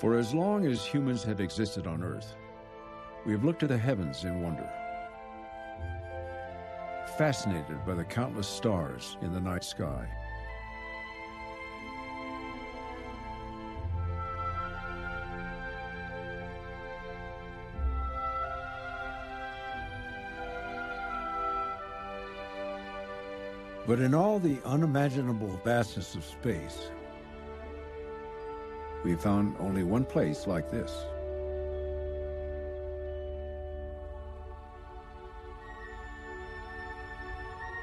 For as long as humans have existed on Earth, we have looked to the heavens in wonder, fascinated by the countless stars in the night sky. But in all the unimaginable vastness of space, we found only one place like this.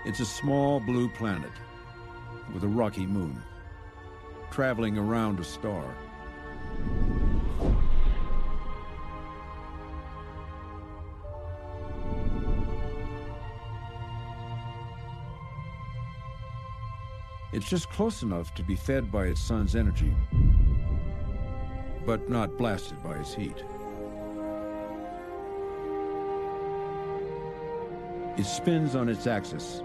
It's a small blue planet with a rocky moon, traveling around a star. It's just close enough to be fed by its sun's energy, but not blasted by its heat. It spins on its axis,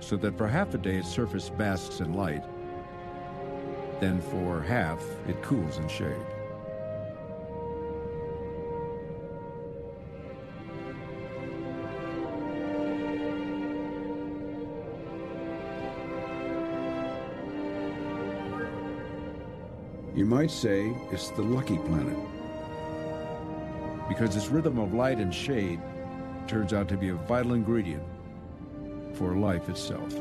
so that for half a day its surface basks in light, then for half it cools in shade. Might say it's the lucky planet. Because its rhythm of light and shade turns out to be a vital ingredient for life itself.